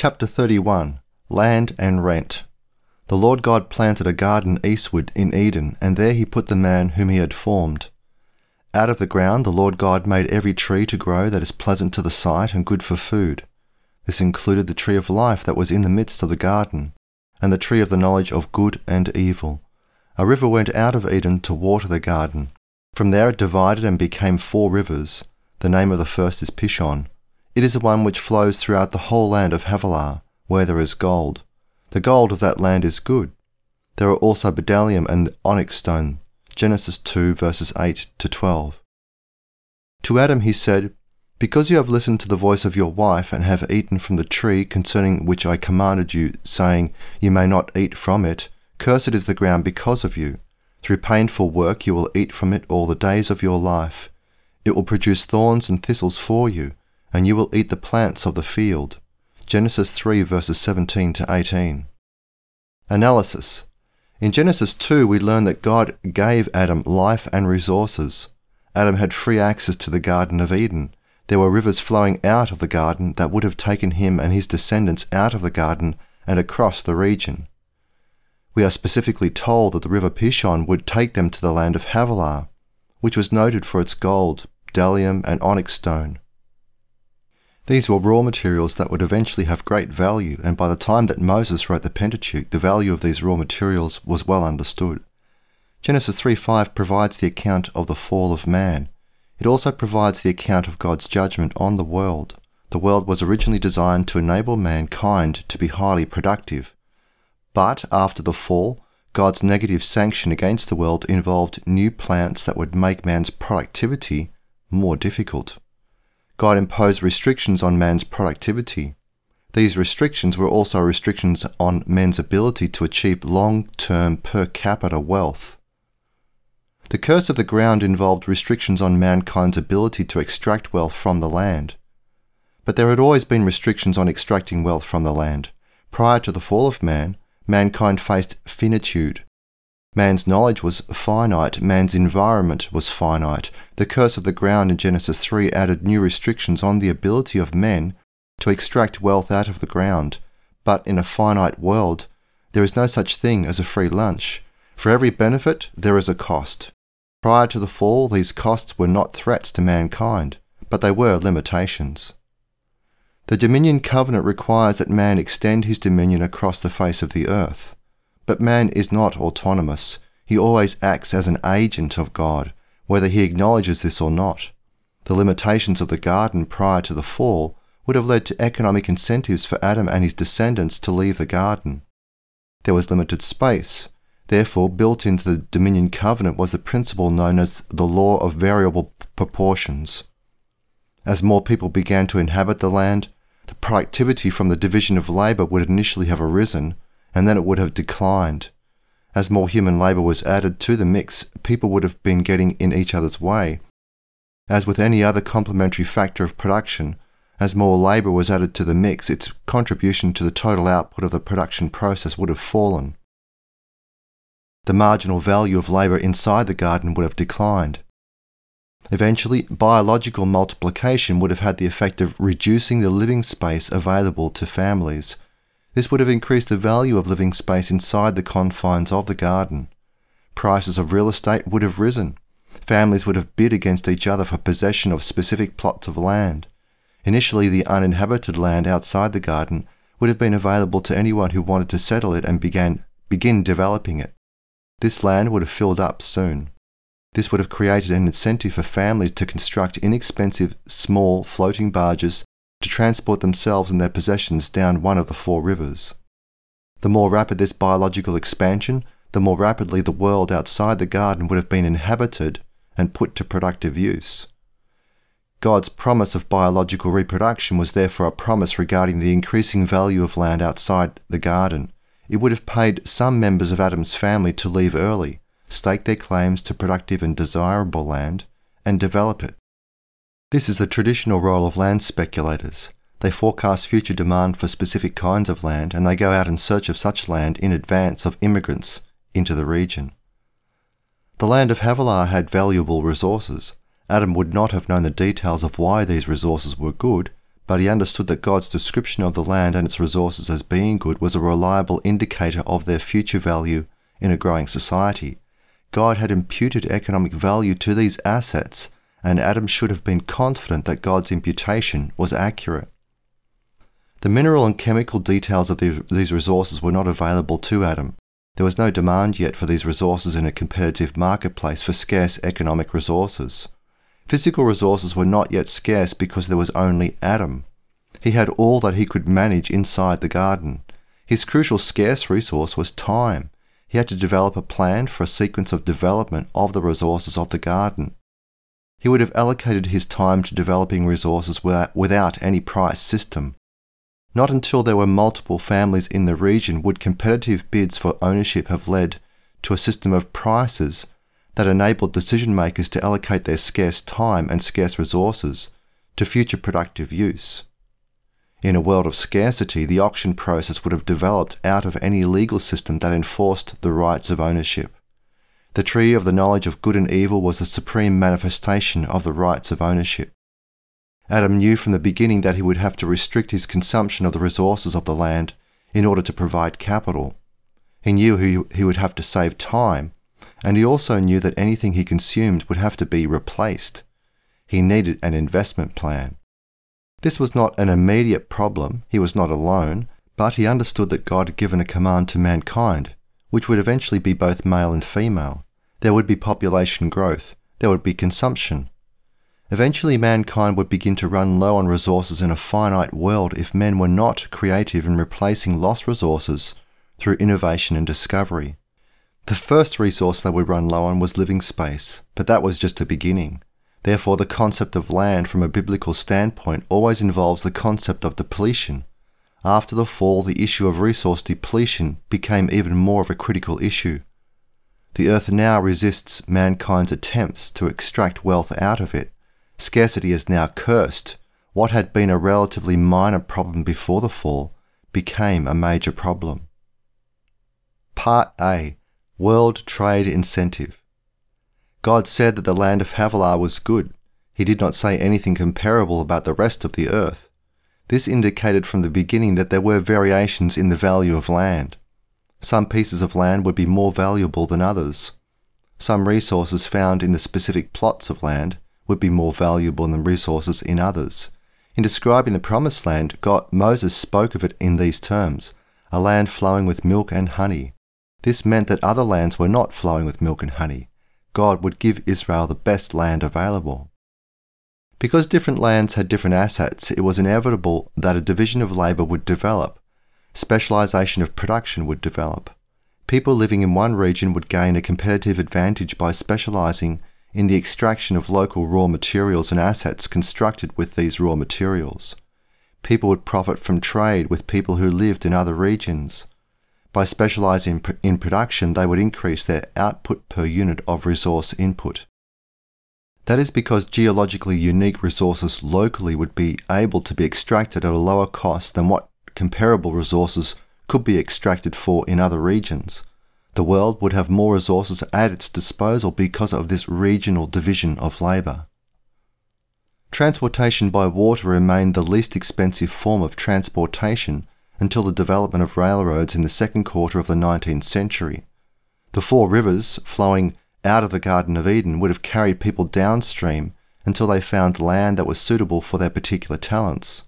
Chapter 31 Land and Rent. The Lord God planted a garden eastward in Eden, and there he put the man whom he had formed. Out of the ground the Lord God made every tree to grow that is pleasant to the sight and good for food. This included the tree of life that was in the midst of the garden, and the tree of the knowledge of good and evil. A river went out of Eden to water the garden. From there it divided and became four rivers. The name of the first is Pishon. It is the one which flows throughout the whole land of Havilah, where there is gold. The gold of that land is good. There are also bdellium and onyx stone. Genesis 2 verses 8 to 12. To Adam he said, Because you have listened to the voice of your wife and have eaten from the tree concerning which I commanded you, saying, You may not eat from it, cursed is the ground because of you. Through painful work you will eat from it all the days of your life. It will produce thorns and thistles for you, and you will eat the plants of the field. Genesis 3 verses 17 to 18. Analysis. In Genesis 2, we learn that God gave Adam life and resources. Adam had free access to the Garden of Eden. There were rivers flowing out of the garden that would have taken him and his descendants out of the garden and across the region. We are specifically told that the river Pishon would take them to the land of Havilah, which was noted for its gold, bdellium, and onyx stone. These were raw materials that would eventually have great value, and by the time that Moses wrote the Pentateuch, the value of these raw materials was well understood. Genesis 3:5 provides the account of the fall of man. It also provides the account of God's judgment on the world. The world was originally designed to enable mankind to be highly productive. But after the fall, God's negative sanction against the world involved new plants that would make man's productivity more difficult. God imposed restrictions on man's productivity. These restrictions were also restrictions on men's ability to achieve long term per capita wealth. The curse of the ground involved restrictions on mankind's ability to extract wealth from the land. But there had always been restrictions on extracting wealth from the land. Prior to the fall of man, mankind faced finitude, Man's knowledge was finite, man's environment was finite. The curse of the ground in Genesis 3 added new restrictions on the ability of men to extract wealth out of the ground. But in a finite world, there is no such thing as a free lunch. For every benefit, there is a cost. Prior to the fall, these costs were not threats to mankind, but they were limitations. The dominion covenant requires that man extend his dominion across the face of the earth. But man is not autonomous. He always acts as an agent of God, whether he acknowledges this or not. The limitations of the garden prior to the fall would have led to economic incentives for Adam and his descendants to leave the garden. There was limited space. Therefore, built into the dominion covenant was the principle known as the law of variable proportions. As more people began to inhabit the land, the productivity from the division of labour would initially have arisen, and then it would have declined. As more human labour was added to the mix, people would have been getting in each other's way. As with any other complementary factor of production, as more labour was added to the mix, its contribution to the total output of the production process would have fallen. The marginal value of labour inside the garden would have declined. Eventually, biological multiplication would have had the effect of reducing the living space available to families this would have increased the value of living space inside the confines of the garden. Prices of real estate would have risen. Families would have bid against each other for possession of specific plots of land. Initially, the uninhabited land outside the garden would have been available to anyone who wanted to settle it and began, begin developing it. This land would have filled up soon. This would have created an incentive for families to construct inexpensive, small, floating barges to transport themselves and their possessions down one of the four rivers. The more rapid this biological expansion, the more rapidly the world outside the garden would have been inhabited and put to productive use. God's promise of biological reproduction was therefore a promise regarding the increasing value of land outside the garden. It would have paid some members of Adam's family to leave early, stake their claims to productive and desirable land, and develop it. This is the traditional role of land speculators. They forecast future demand for specific kinds of land and they go out in search of such land in advance of immigrants into the region. The land of Havilah had valuable resources. Adam would not have known the details of why these resources were good, but he understood that God's description of the land and its resources as being good was a reliable indicator of their future value in a growing society. God had imputed economic value to these assets, and Adam should have been confident that God's imputation was accurate. The mineral and chemical details of the, these resources were not available to Adam. There was no demand yet for these resources in a competitive marketplace for scarce economic resources. Physical resources were not yet scarce because there was only Adam. He had all that he could manage inside the garden. His crucial scarce resource was time. He had to develop a plan for a sequence of development of the resources of the garden. He would have allocated his time to developing resources without any price system. Not until there were multiple families in the region would competitive bids for ownership have led to a system of prices that enabled decision makers to allocate their scarce time and scarce resources to future productive use. In a world of scarcity, the auction process would have developed out of any legal system that enforced the rights of ownership. The tree of the knowledge of good and evil was the supreme manifestation of the rights of ownership. Adam knew from the beginning that he would have to restrict his consumption of the resources of the land in order to provide capital. He knew he, would have to save time, and he also knew that anything he consumed would have to be replaced. He needed an investment plan. This was not an immediate problem, he was not alone, but he understood that God had given a command to mankind, which would eventually be both male and female. There would be population growth, there would be consumption. Eventually, mankind would begin to run low on resources in a finite world if men were not creative in replacing lost resources through innovation and discovery. The first resource they would run low on was living space, but that was just a beginning. Therefore, the concept of land from a biblical standpoint always involves the concept of depletion. After the fall, the issue of resource depletion became even more of a critical issue. The earth now resists mankind's attempts to extract wealth out of it. Scarcity is now cursed. What had been a relatively minor problem before the fall became a major problem. Part A World Trade Incentive God said that the land of Havilah was good. He did not say anything comparable about the rest of the earth. This indicated from the beginning that there were variations in the value of land. Some pieces of land would be more valuable than others. Some resources found in the specific plots of land would be more valuable than resources in others. In describing the promised land, God, Moses spoke of it in these terms a land flowing with milk and honey. This meant that other lands were not flowing with milk and honey. God would give Israel the best land available. Because different lands had different assets, it was inevitable that a division of labour would develop. Specialisation of production would develop. People living in one region would gain a competitive advantage by specialising in the extraction of local raw materials and assets constructed with these raw materials. People would profit from trade with people who lived in other regions. By specializing in production, they would increase their output per unit of resource input. That is because geologically unique resources locally would be able to be extracted at a lower cost than what comparable resources could be extracted for in other regions. The world would have more resources at its disposal because of this regional division of labour. Transportation by water remained the least expensive form of transportation until the development of railroads in the second quarter of the 19th century. The four rivers flowing out of the Garden of Eden would have carried people downstream until they found land that was suitable for their particular talents.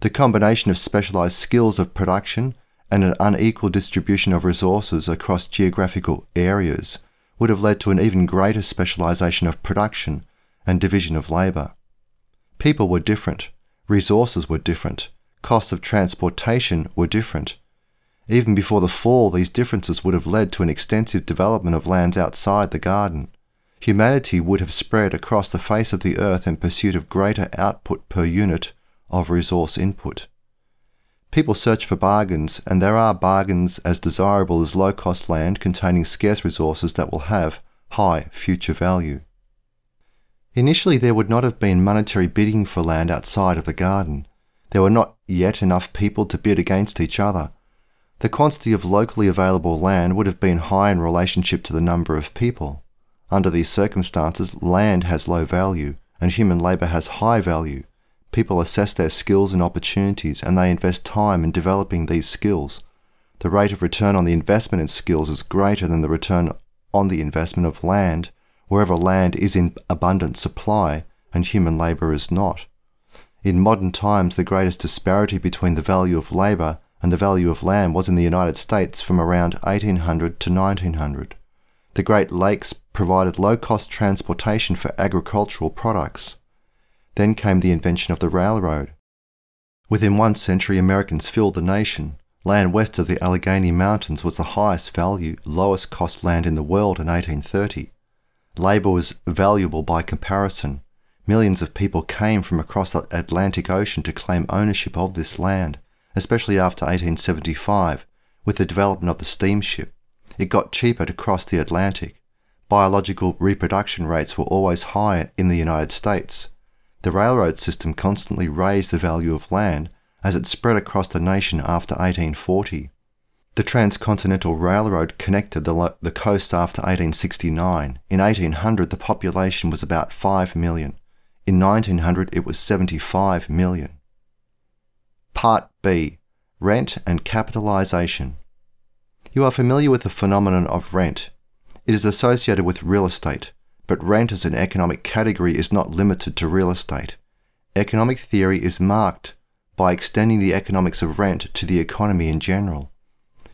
The combination of specialized skills of production and an unequal distribution of resources across geographical areas would have led to an even greater specialization of production and division of labor. People were different, resources were different, costs of transportation were different. Even before the fall, these differences would have led to an extensive development of lands outside the garden. Humanity would have spread across the face of the earth in pursuit of greater output per unit of resource input. People search for bargains, and there are bargains as desirable as low cost land containing scarce resources that will have high future value. Initially, there would not have been monetary bidding for land outside of the garden. There were not yet enough people to bid against each other. The quantity of locally available land would have been high in relationship to the number of people. Under these circumstances, land has low value, and human labour has high value. People assess their skills and opportunities and they invest time in developing these skills. The rate of return on the investment in skills is greater than the return on the investment of land, wherever land is in abundant supply and human labour is not. In modern times, the greatest disparity between the value of labour and the value of land was in the United States from around 1800 to 1900. The Great Lakes provided low cost transportation for agricultural products. Then came the invention of the railroad. Within one century, Americans filled the nation. Land west of the Allegheny Mountains was the highest value, lowest cost land in the world in 1830. Labour was valuable by comparison. Millions of people came from across the Atlantic Ocean to claim ownership of this land, especially after 1875, with the development of the steamship. It got cheaper to cross the Atlantic. Biological reproduction rates were always higher in the United States. The railroad system constantly raised the value of land as it spread across the nation after 1840. The Transcontinental Railroad connected the, lo- the coast after 1869. In 1800, the population was about 5 million. In 1900, it was 75 million. Part B Rent and Capitalization. You are familiar with the phenomenon of rent. It is associated with real estate, but rent as an economic category is not limited to real estate. Economic theory is marked by extending the economics of rent to the economy in general.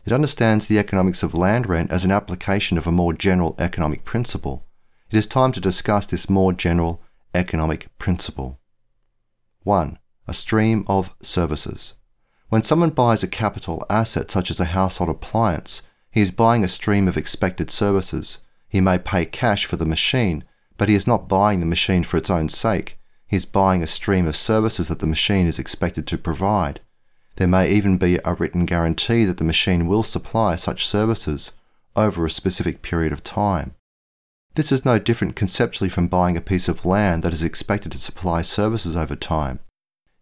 It understands the economics of land rent as an application of a more general economic principle. It is time to discuss this more general economic principle. 1. A stream of services. When someone buys a capital asset such as a household appliance, he is buying a stream of expected services. He may pay cash for the machine, but he is not buying the machine for its own sake. He is buying a stream of services that the machine is expected to provide. There may even be a written guarantee that the machine will supply such services over a specific period of time. This is no different conceptually from buying a piece of land that is expected to supply services over time.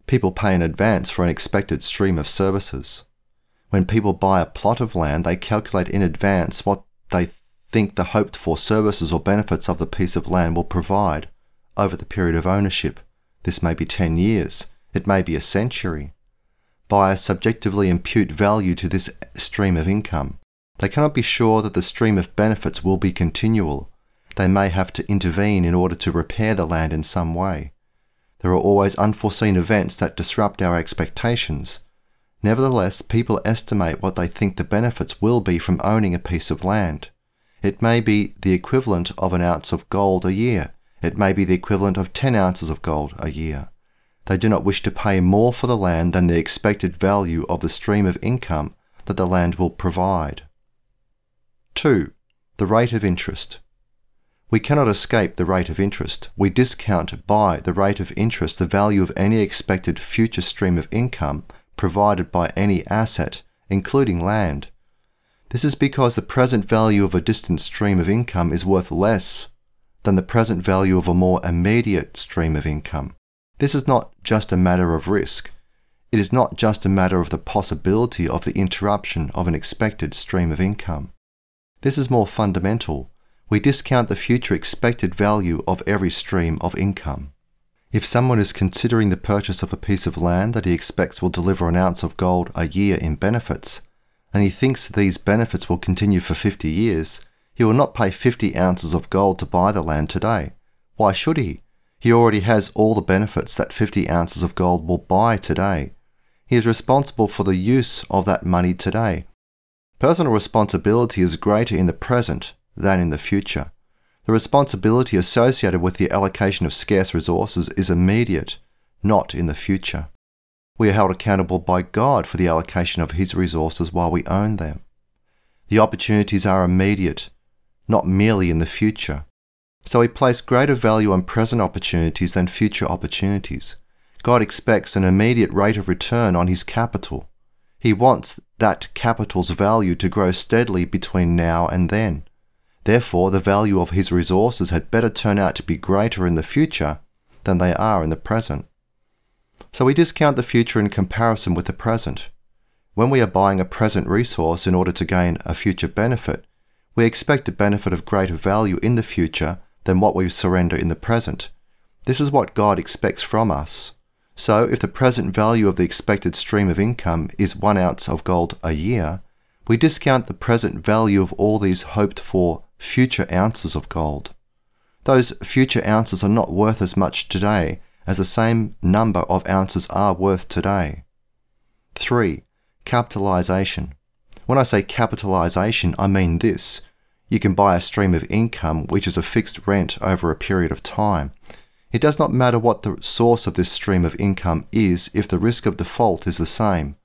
People pay in advance for an expected stream of services. When people buy a plot of land, they calculate in advance what they think the hoped for services or benefits of the piece of land will provide over the period of ownership. This may be 10 years, it may be a century. Buyers subjectively impute value to this stream of income. They cannot be sure that the stream of benefits will be continual. They may have to intervene in order to repair the land in some way. There are always unforeseen events that disrupt our expectations. Nevertheless, people estimate what they think the benefits will be from owning a piece of land. It may be the equivalent of an ounce of gold a year. It may be the equivalent of 10 ounces of gold a year. They do not wish to pay more for the land than the expected value of the stream of income that the land will provide. 2. The rate of interest. We cannot escape the rate of interest. We discount by the rate of interest the value of any expected future stream of income provided by any asset, including land. This is because the present value of a distant stream of income is worth less than the present value of a more immediate stream of income. This is not just a matter of risk. It is not just a matter of the possibility of the interruption of an expected stream of income. This is more fundamental. We discount the future expected value of every stream of income. If someone is considering the purchase of a piece of land that he expects will deliver an ounce of gold a year in benefits, and he thinks these benefits will continue for 50 years, he will not pay 50 ounces of gold to buy the land today. Why should he? He already has all the benefits that 50 ounces of gold will buy today. He is responsible for the use of that money today. Personal responsibility is greater in the present than in the future. The responsibility associated with the allocation of scarce resources is immediate, not in the future. We are held accountable by God for the allocation of His resources while we own them. The opportunities are immediate, not merely in the future. So we place greater value on present opportunities than future opportunities. God expects an immediate rate of return on his capital. He wants that capital's value to grow steadily between now and then. Therefore, the value of his resources had better turn out to be greater in the future than they are in the present. So we discount the future in comparison with the present. When we are buying a present resource in order to gain a future benefit, we expect a benefit of greater value in the future than what we surrender in the present. This is what God expects from us. So, if the present value of the expected stream of income is one ounce of gold a year, we discount the present value of all these hoped for future ounces of gold. Those future ounces are not worth as much today as the same number of ounces are worth today. 3. Capitalization. When I say capitalization, I mean this. You can buy a stream of income which is a fixed rent over a period of time. It does not matter what the source of this stream of income is if the risk of default is the same.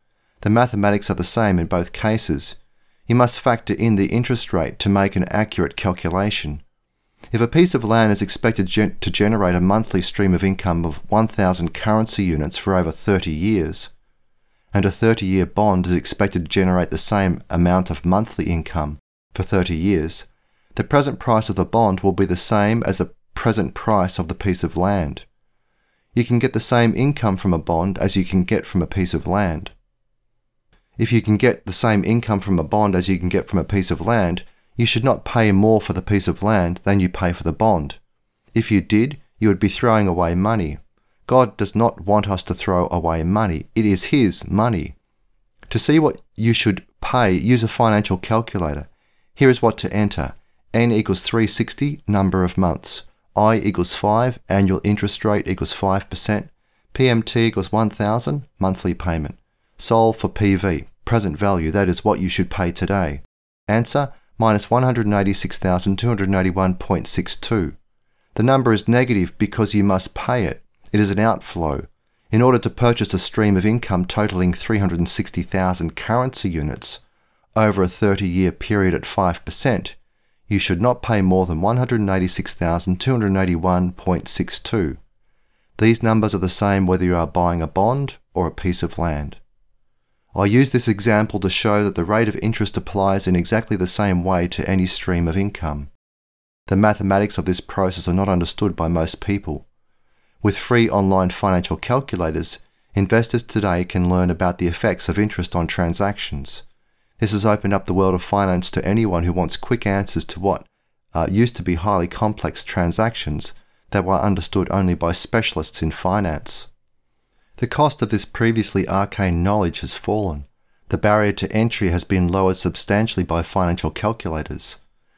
The mathematics are the same in both cases. You must factor in the interest rate to make an accurate calculation. If a piece of land is expected to generate a monthly stream of income of 1,000 currency units for over 30 years, and a 30 year bond is expected to generate the same amount of monthly income for 30 years, the present price of the bond will be the same as the present price of the piece of land. You can get the same income from a bond as you can get from a piece of land. If you can get the same income from a bond as you can get from a piece of land, you should not pay more for the piece of land than you pay for the bond. If you did, you would be throwing away money. God does not want us to throw away money. It is His money. To see what you should pay, use a financial calculator. Here is what to enter. N equals 360, number of months. I equals 5, annual interest rate equals 5%, PMT equals 1000, monthly payment. Solve for PV, present value, that is what you should pay today. Answer, minus 186,281.62. The number is negative because you must pay it. It is an outflow. In order to purchase a stream of income totaling 360,000 currency units over a 30 year period at 5%, you should not pay more than 186,281.62. These numbers are the same whether you are buying a bond or a piece of land. I use this example to show that the rate of interest applies in exactly the same way to any stream of income. The mathematics of this process are not understood by most people. With free online financial calculators, investors today can learn about the effects of interest on transactions. This has opened up the world of finance to anyone who wants quick answers to what uh, used to be highly complex transactions that were understood only by specialists in finance. The cost of this previously arcane knowledge has fallen. The barrier to entry has been lowered substantially by financial calculators.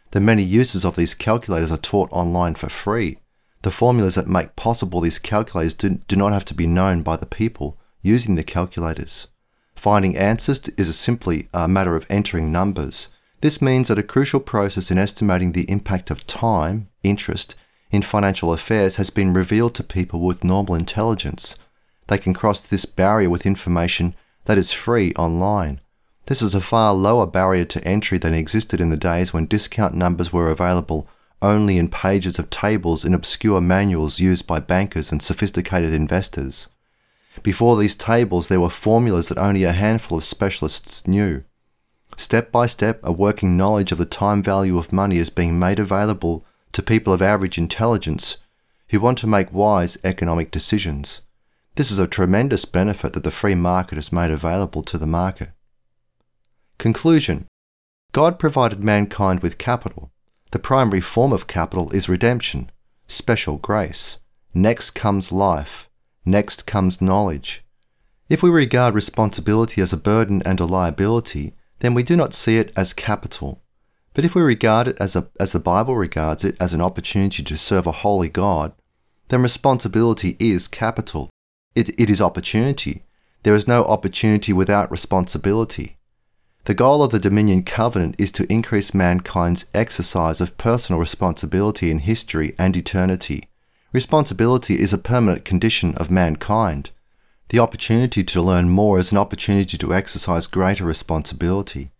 The many uses of these calculators are taught online for free. The formulas that make possible these calculators do, do not have to be known by the people using the calculators. Finding answers is simply a matter of entering numbers. This means that a crucial process in estimating the impact of time, interest, in financial affairs has been revealed to people with normal intelligence. They can cross this barrier with information that is free online. This is a far lower barrier to entry than existed in the days when discount numbers were available only in pages of tables in obscure manuals used by bankers and sophisticated investors. Before these tables, there were formulas that only a handful of specialists knew. Step by step, a working knowledge of the time value of money is being made available to people of average intelligence who want to make wise economic decisions. This is a tremendous benefit that the free market has made available to the market. Conclusion God provided mankind with capital. The primary form of capital is redemption, special grace. Next comes life. Next comes knowledge. If we regard responsibility as a burden and a liability, then we do not see it as capital. But if we regard it as, a, as the Bible regards it as an opportunity to serve a holy God, then responsibility is capital. It, it is opportunity. There is no opportunity without responsibility. The goal of the Dominion Covenant is to increase mankind's exercise of personal responsibility in history and eternity. Responsibility is a permanent condition of mankind. The opportunity to learn more is an opportunity to exercise greater responsibility.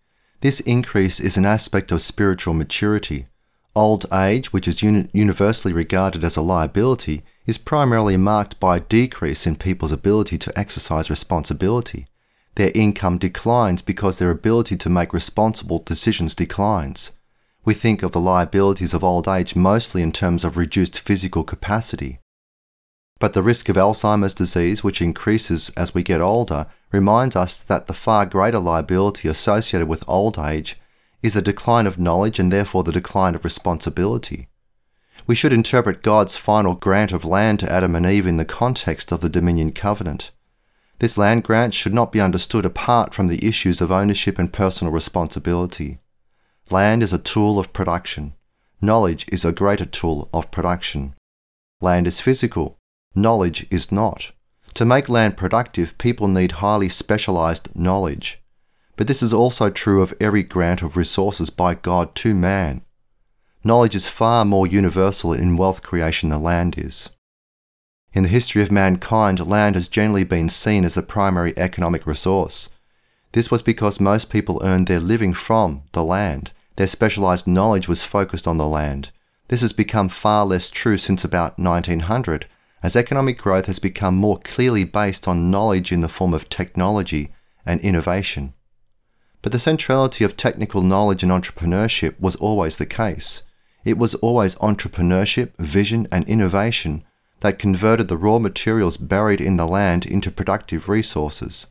This increase is an aspect of spiritual maturity. Old age, which is uni- universally regarded as a liability, is primarily marked by a decrease in people's ability to exercise responsibility. Their income declines because their ability to make responsible decisions declines. We think of the liabilities of old age mostly in terms of reduced physical capacity. But the risk of Alzheimer's disease, which increases as we get older, reminds us that the far greater liability associated with old age is the decline of knowledge and therefore the decline of responsibility. We should interpret God's final grant of land to Adam and Eve in the context of the Dominion Covenant. This land grant should not be understood apart from the issues of ownership and personal responsibility. Land is a tool of production. Knowledge is a greater tool of production. Land is physical. Knowledge is not. To make land productive, people need highly specialized knowledge. But this is also true of every grant of resources by God to man. Knowledge is far more universal in wealth creation than land is. In the history of mankind, land has generally been seen as the primary economic resource. This was because most people earned their living from the land. Their specialized knowledge was focused on the land. This has become far less true since about 1900, as economic growth has become more clearly based on knowledge in the form of technology and innovation. But the centrality of technical knowledge and entrepreneurship was always the case. It was always entrepreneurship, vision, and innovation that converted the raw materials buried in the land into productive resources.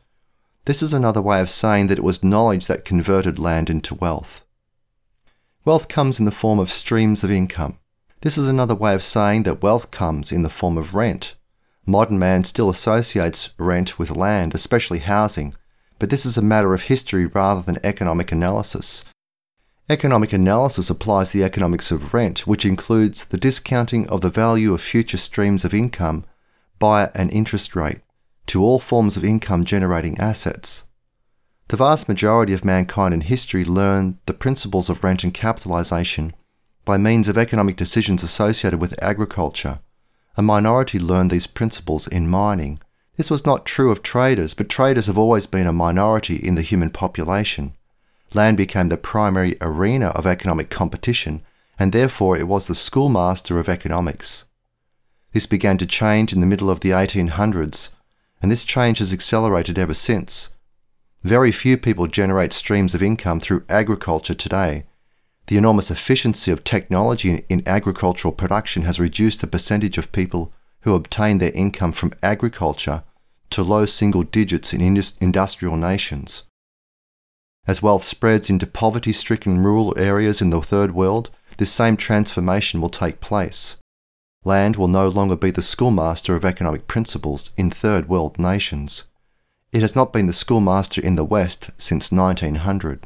This is another way of saying that it was knowledge that converted land into wealth. Wealth comes in the form of streams of income. This is another way of saying that wealth comes in the form of rent. Modern man still associates rent with land, especially housing, but this is a matter of history rather than economic analysis. Economic analysis applies the economics of rent, which includes the discounting of the value of future streams of income by an interest rate to all forms of income generating assets. The vast majority of mankind in history learned the principles of rent and capitalization by means of economic decisions associated with agriculture. A minority learned these principles in mining. This was not true of traders, but traders have always been a minority in the human population. Land became the primary arena of economic competition, and therefore it was the schoolmaster of economics. This began to change in the middle of the 1800s, and this change has accelerated ever since. Very few people generate streams of income through agriculture today. The enormous efficiency of technology in agricultural production has reduced the percentage of people who obtain their income from agriculture to low single digits in industrial nations. As wealth spreads into poverty stricken rural areas in the Third World, this same transformation will take place. Land will no longer be the schoolmaster of economic principles in Third World nations. It has not been the schoolmaster in the West since 1900.